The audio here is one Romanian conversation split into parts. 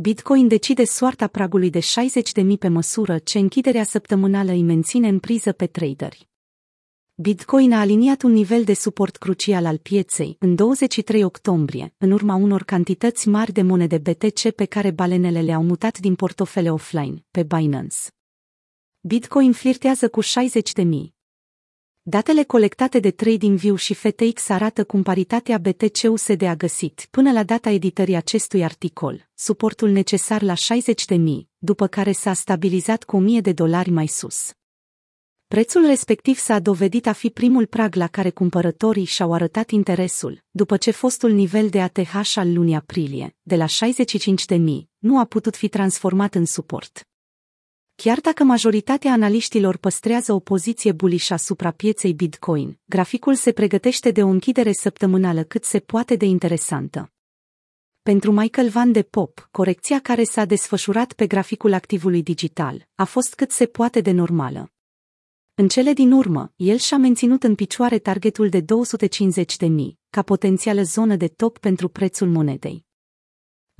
Bitcoin decide soarta pragului de 60.000 pe măsură ce închiderea săptămânală îi menține în priză pe traderi. Bitcoin a aliniat un nivel de suport crucial al pieței în 23 octombrie, în urma unor cantități mari de monede BTC pe care balenele le-au mutat din portofele offline, pe Binance. Bitcoin flirtează cu 60.000. Datele colectate de TradingView și FTX arată cum paritatea BTC-USD a găsit, până la data editării acestui articol, suportul necesar la 60.000, după care s-a stabilizat cu 1000 de dolari mai sus. Prețul respectiv s-a dovedit a fi primul prag la care cumpărătorii și-au arătat interesul, după ce fostul nivel de ATH al lunii aprilie, de la 65.000, nu a putut fi transformat în suport. Chiar dacă majoritatea analiștilor păstrează o poziție bullish asupra pieței Bitcoin, graficul se pregătește de o închidere săptămânală cât se poate de interesantă. Pentru Michael Van de Pop, corecția care s-a desfășurat pe graficul activului digital a fost cât se poate de normală. În cele din urmă, el și-a menținut în picioare targetul de 250.000, ca potențială zonă de top pentru prețul monedei.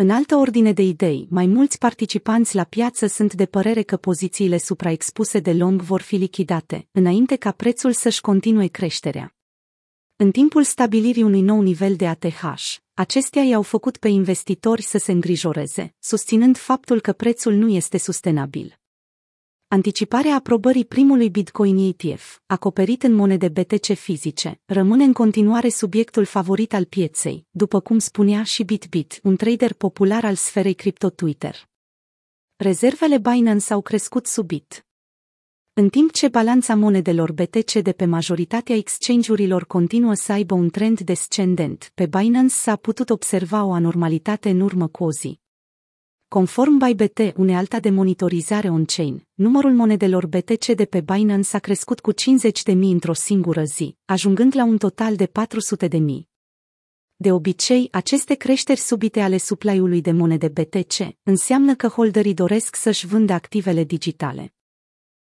În altă ordine de idei, mai mulți participanți la piață sunt de părere că pozițiile supraexpuse de long vor fi lichidate, înainte ca prețul să-și continue creșterea. În timpul stabilirii unui nou nivel de ATH, acestea i-au făcut pe investitori să se îngrijoreze, susținând faptul că prețul nu este sustenabil. Anticiparea aprobării primului Bitcoin ETF, acoperit în monede BTC fizice, rămâne în continuare subiectul favorit al pieței, după cum spunea și BitBit, un trader popular al sferei cripto Twitter. Rezervele Binance au crescut subit. În timp ce balanța monedelor BTC de pe majoritatea exchange-urilor continuă să aibă un trend descendent, pe Binance s-a putut observa o anormalitate în urmă cu o zi. Conform ByBT, unealta de monitorizare on-chain, numărul monedelor BTC de pe Binance a crescut cu 50.000 într-o singură zi, ajungând la un total de 400.000. De obicei, aceste creșteri subite ale supply-ului de monede BTC înseamnă că holderii doresc să-și vândă activele digitale.